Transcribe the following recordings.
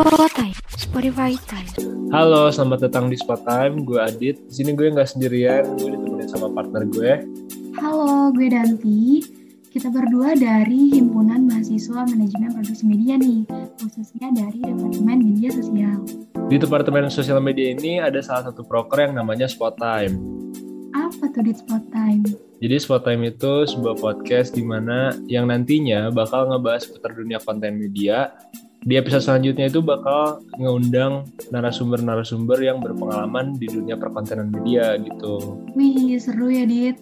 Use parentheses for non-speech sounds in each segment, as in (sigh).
Spotify, Spotify Time. Halo, selamat datang di Spot Time. Gue Adit. Di sini gue nggak sendirian, gue ditemenin sama partner gue. Halo, gue Danti. Kita berdua dari Himpunan Mahasiswa Manajemen Produksi Media nih, khususnya dari Departemen Media Sosial. Di Departemen Sosial Media ini ada salah satu proker yang namanya Spot Time. Apa tuh di Spot Time? Jadi Spot Time itu sebuah podcast di mana yang nantinya bakal ngebahas seputar dunia konten media. Di episode selanjutnya itu bakal ngundang narasumber-narasumber yang berpengalaman di dunia perkontenan media gitu. Wih, seru ya, Dit.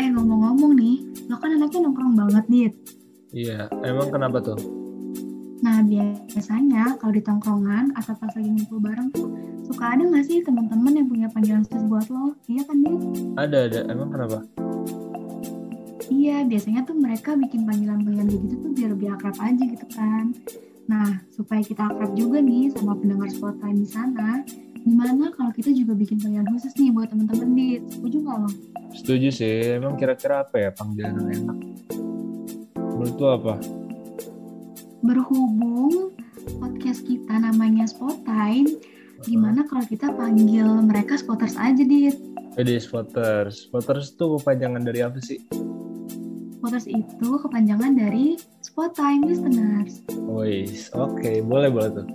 Eh, ngomong-ngomong nih, lo kan anaknya nongkrong banget, Dit. Iya, emang kenapa tuh? Nah, biasanya kalau di tongkrongan atau pas lagi ngumpul bareng tuh, suka ada nggak sih teman-teman yang punya panggilan khusus buat lo? Iya kan, Dit? Ada, ada. Emang kenapa? Iya, biasanya tuh mereka bikin panggilan-panggilan kayak gitu tuh biar lebih akrab aja gitu kan. Nah, supaya kita akrab juga nih sama pendengar spot time di sana, gimana kalau kita juga bikin panggilan khusus nih buat temen-temen di setuju nggak lo? Setuju sih. Emang kira-kira apa ya panggilan yang enak? Menurut lo apa? Berhubung podcast kita namanya spot time, gimana kalau kita panggil mereka spotters aja, Dit? Jadi spotters. Spotters itu kepanjangan dari apa sih? Spotters itu kepanjangan dari spot time listeners. Wis, oke, boleh boleh tuh.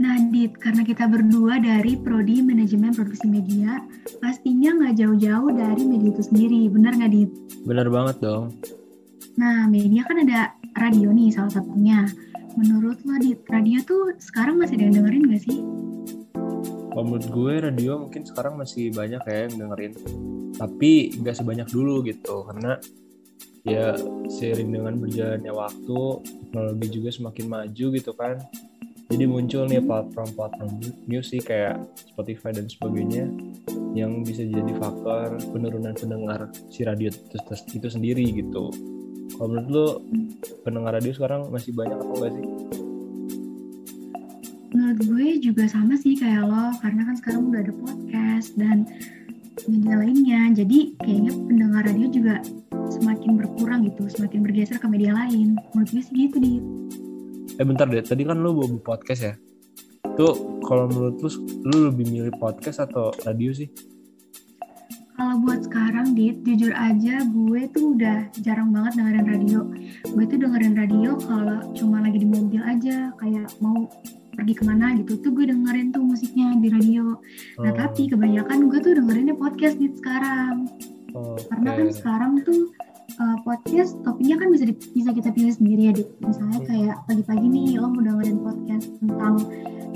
Nah, Dit, karena kita berdua dari Prodi Manajemen Produksi Media, pastinya nggak jauh-jauh dari media itu sendiri, benar nggak, Dit? Bener banget dong. Nah, media kan ada radio nih salah satunya. Menurut lo, Dit, radio tuh sekarang masih ada yang dengerin nggak sih? Kalau menurut gue radio mungkin sekarang masih banyak ya yang dengerin. Tapi nggak sebanyak dulu gitu, karena ya seiring dengan berjalannya waktu, teknologi juga semakin maju gitu kan. Jadi muncul nih platform-platform musik kayak Spotify dan sebagainya yang bisa jadi faktor penurunan pendengar si radio itu, sendiri gitu. Kalau menurut lo pendengar radio sekarang masih banyak atau enggak sih? Menurut gue juga sama sih kayak lo, karena kan sekarang udah ada podcast dan media lainnya. Jadi kayaknya pendengar radio juga semakin berkurang gitu, semakin bergeser ke media lain. Menurut gue sih gitu, Dit. Eh bentar deh, tadi kan lo bawa podcast ya? Tuh kalau menurut lo, lo lebih milih podcast atau radio sih? Kalau buat sekarang, Dit, jujur aja gue tuh udah jarang banget dengerin radio. Gue tuh dengerin radio kalau cuma lagi di mobil aja, kayak mau pergi ke mana gitu, tuh gue dengerin tuh musiknya di radio. Nah, Oh, tapi kebanyakan gue tuh dengerinnya podcast, Dit, sekarang. Oh, Karena kan sekarang tuh uh, podcast topiknya kan bisa di- bisa kita pilih sendiri ya, Dit. Misalnya kayak pagi-pagi nih lo mau dengerin podcast tentang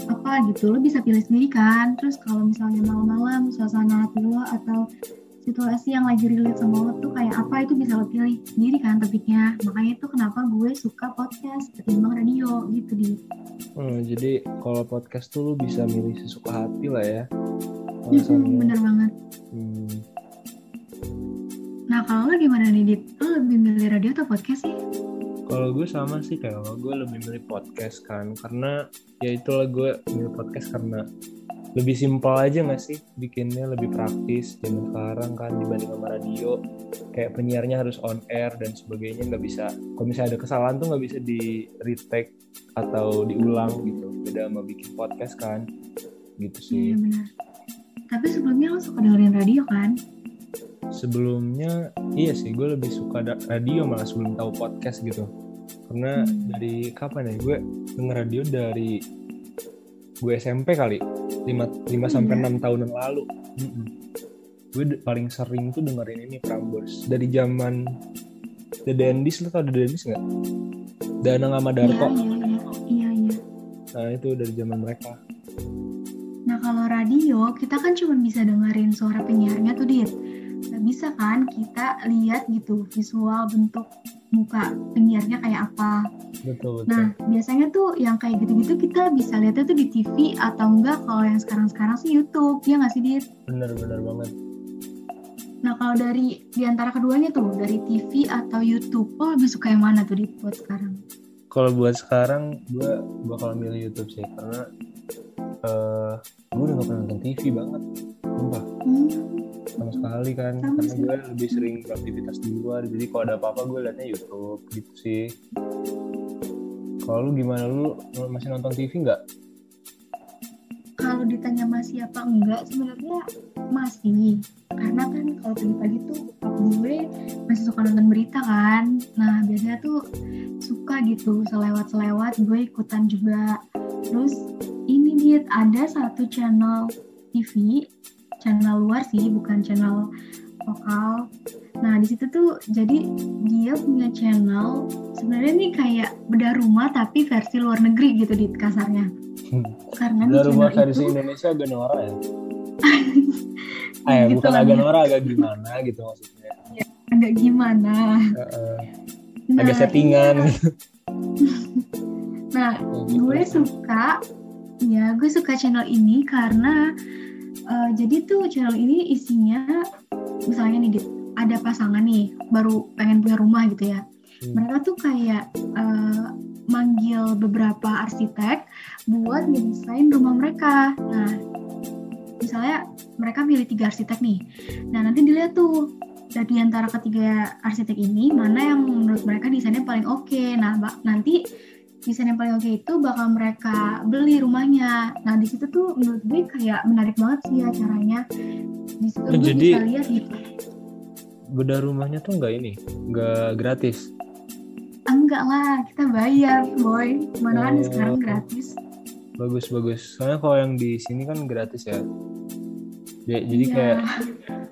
apa gitu, lo bisa pilih sendiri kan. Terus kalau misalnya malam-malam suasana hati lo atau situasi yang lagi relate sama lo tuh kayak apa itu bisa lo pilih sendiri kan topiknya. Makanya itu kenapa gue suka podcast ketimbang radio gitu, Dit. Hmm, jadi kalau podcast tuh lo bisa milih sesuka hati lah ya. Hmm, bener banget. Hmm, Nah kalau lo gimana nih, Dit? Lo lebih milih radio atau podcast sih? Kalau gue sama sih kayak lo, gue lebih milih podcast kan, karena ya itulah gue milih podcast karena lebih simpel aja gak sih bikinnya lebih praktis zaman sekarang kan dibanding sama radio kayak penyiarnya harus on air dan sebagainya nggak bisa kalau misalnya ada kesalahan tuh nggak bisa di retake atau diulang gitu beda sama bikin podcast kan gitu sih Iya benar. Tapi sebelumnya lo suka dengerin radio kan? Sebelumnya iya sih gue lebih suka radio malah sebelum tahu podcast gitu karena Hmm. dari kapan ya gue denger radio dari gue SMP kali 5, 5 sampai Iya. 6 tahun yang lalu Mm-mm. gue de- paling sering tuh dengerin ini Prambors dari zaman The Dandis lo tau The Dandis nggak Danang sama Darko Iya, iya, iya. Iya, iya. nah itu dari zaman mereka Nah, kalau radio, kita kan cuma bisa dengerin suara penyiarnya tuh, Dit. Bisa kan kita lihat gitu visual bentuk muka penyiarnya kayak apa. betul betul Nah, biasanya tuh yang kayak gitu-gitu kita bisa lihatnya tuh di TV atau enggak kalau yang sekarang-sekarang sih YouTube. Ya nggak sih, Dit? bener bener banget Nah, kalau dari di antara keduanya tuh, dari TV atau YouTube, lo lebih suka yang mana tuh, Dit, buat sekarang? kalau buat sekarang gue bakal milih YouTube sih karena eh gue udah gak pernah nonton TV banget sumpah Sekali kan Sama karena gue lebih sering beraktivitas di luar jadi kalau ada apa-apa gue liatnya YouTube gitu sih. Kalau lu gimana lu masih nonton TV nggak? Kalau ditanya masih apa enggak. Sebenarnya masih. Karena kan kalau pagi-pagi tuh gue masih suka nonton berita kan. Nah biasanya tuh suka gitu selewat-selewat. Gue ikutan juga. Terus ini dia ada satu channel TV channel luar sih bukan channel lokal. Nah di situ tuh jadi dia punya channel sebenarnya nih kayak bedah rumah tapi versi luar negeri gitu di kasarnya. Karena bedah rumah versi itu, Indonesia agak norak ya eh (laughs) gitu bukan agak norak agak gimana gitu maksudnya. Ya, agak gimana? Uh, uh, nah, agak settingan. iya. (laughs) nah gitu. gue suka ya gue suka channel ini karena uh, jadi tuh channel ini isinya misalnya nih ada pasangan nih baru pengen punya rumah gitu ya hmm. mereka tuh kayak uh, manggil beberapa arsitek buat ngedesain rumah mereka nah misalnya mereka milih tiga arsitek nih nah nanti dilihat tuh dari antara ketiga arsitek ini mana yang menurut mereka desainnya paling oke okay. nah nanti desain yang paling oke okay itu bakal mereka beli rumahnya. Nah di situ tuh menurut gue kayak menarik banget sih ya caranya. Di situ gue Jadi, bisa lihat gitu bedah rumahnya tuh nggak ini? Nggak gratis? Enggak lah kita bayar boy. Mana oh. sekarang gratis? Bagus bagus. Soalnya kalau yang di sini kan gratis ya. Ya jadi yeah. kayak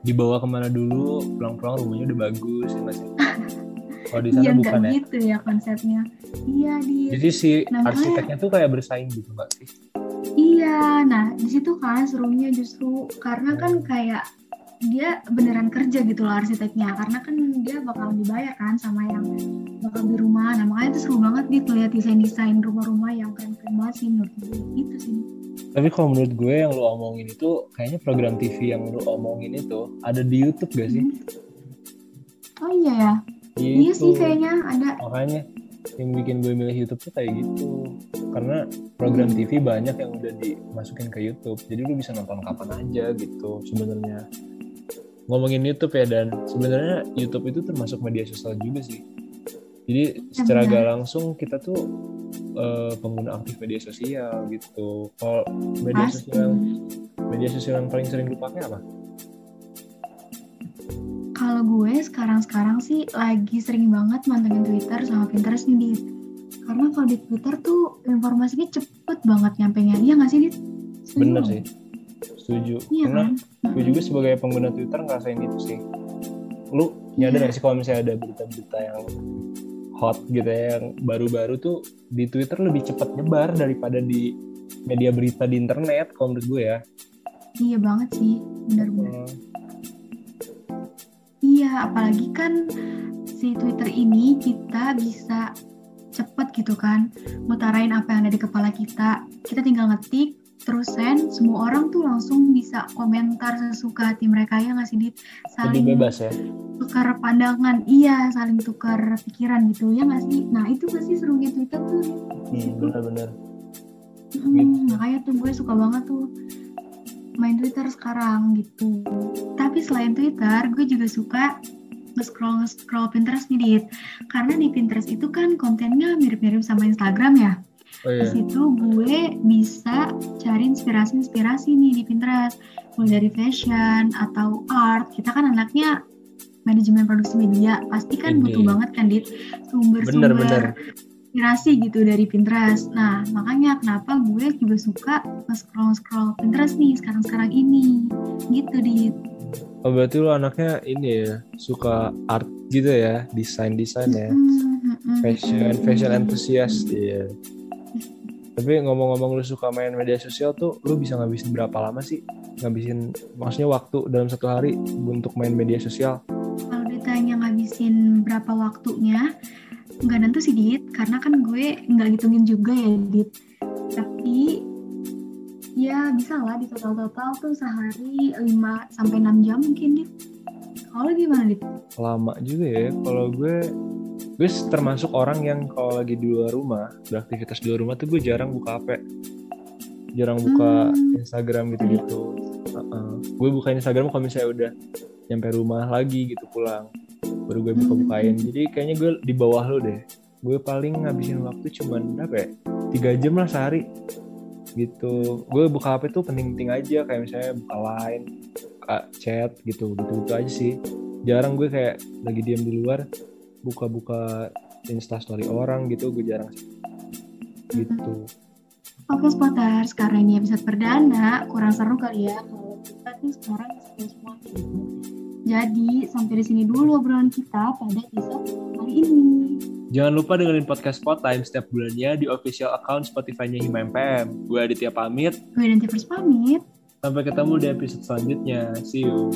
dibawa ke mana dulu pulang-pulang rumahnya udah bagus ya masih kalau di sana ya, bukan ya? gitu ya konsepnya. Iya di jadi si nah, arsiteknya tuh kayak bersaing gitu mbak sih? Iya nah di situ kan serunya justru karena kan kayak dia beneran kerja gitu loh arsiteknya. Karena kan dia bakal dibayar kan sama yang bakal di rumah. Nah makanya itu seru banget gitu lihat desain-desain rumah-rumah yang keren-keren banget sih menurut gue. Itu sih. Tapi kalau menurut gue yang lu omongin itu kayaknya program TV yang lu omongin itu ada di YouTube gak sih? Hmm. Oh iya ya. Gitu. Iya sih kayaknya ada. Makanya yang bikin gue milih YouTube tuh kayak gitu karena program hmm. TV banyak yang udah dimasukin ke YouTube jadi lu bisa nonton kapan aja gitu sebenarnya ngomongin YouTube ya dan sebenarnya YouTube itu termasuk media sosial juga sih. Jadi secara gak langsung kita tuh uh, pengguna aktif media sosial gitu. Kalau media Pasti. sosial media sosial yang paling sering lu pakai apa? Kalau gue sekarang-sekarang sih lagi sering banget mantengin Twitter sama Pinterest nih, Dit. Karena kalau di Twitter tuh informasinya cepet banget nyampe nya. Iya gak sih, Dit? Bener sih setuju iya, karena kan? gue juga sebagai pengguna Twitter ngerasain itu sih lu nyadar yeah. gak sih kalau misalnya ada berita-berita yang hot gitu ya yang baru-baru tuh di Twitter lebih cepat nyebar daripada di media berita di internet kalau menurut gue ya iya banget sih benar-benar hmm. Apalagi kan si Twitter ini kita bisa cepet gitu kan mutarain apa yang ada di kepala kita. Kita tinggal ngetik terus send semua orang tuh langsung bisa komentar sesuka hati mereka ya nggak sih dit? Saling Lebih bebas ya? tukar pandangan iya saling tukar pikiran gitu ya nggak sih? Nah itu pasti serunya Twitter tuh? Hmm, benar-benar. Hmm, gitu. makanya tuh gue suka banget tuh main Twitter sekarang gitu. Tapi selain Twitter gue juga suka nge-scroll nge-scroll Pinterest nih Dit. Karena di Pinterest itu kan kontennya mirip-mirip sama Instagram ya. Oh, iya. Di situ gue bisa cari inspirasi-inspirasi nih di Pinterest, mulai dari fashion atau art. Kita kan anaknya manajemen produksi media, pasti kan Ini. butuh banget kan dit? Sumber-sumber inspirasi gitu dari Pinterest. Nah, makanya kenapa gue juga suka scroll-scroll Pinterest nih sekarang-sekarang ini. Gitu, Dit. Oh, berarti lu anaknya ini ya, suka art gitu ya, desain-desain ya. Fashion, fashion enthusiast, iya. Yeah. Tapi ngomong-ngomong lu suka main media sosial tuh, lu bisa ngabisin berapa lama sih? Ngabisin, maksudnya waktu dalam satu hari untuk main media sosial? Kalau ditanya ngabisin berapa waktunya, nggak nentu sih Dit, karena kan gue nggak hitungin juga ya Dit. Tapi ya bisa lah di total-total tuh sehari 5 sampai 6 jam mungkin Dit. Kalau gimana Dit? Lama juga ya, kalau gue gue termasuk orang yang kalau lagi di luar rumah beraktivitas di luar rumah tuh gue jarang buka HP jarang buka hmm. Instagram gitu-gitu uh -uh. gue buka Instagram kalau misalnya udah nyampe rumah lagi gitu pulang baru gue buka-bukain. Hmm. jadi kayaknya gue di bawah lo deh. Gue paling ngabisin waktu cuman apa ya tiga jam lah sehari. Gitu. Gue buka HP tuh penting-penting aja. Kayak misalnya buka line buka chat gitu. Gitu gitu aja sih. Jarang gue kayak lagi diam di luar buka-buka instastory orang gitu. Gue jarang sih. Gitu. Oke spotter, sekarang ini episode perdana. Kurang seru kali ya. Kalau kita tuh sekarang semua semua. gitu. Jadi sampai di sini dulu obrolan kita pada episode kali ini. Jangan lupa dengerin podcast Spot Time setiap bulannya di official account Spotify-nya Hima MPM. Gue Aditya pamit. Gue Tifers pamit. Sampai ketemu di episode selanjutnya. See you.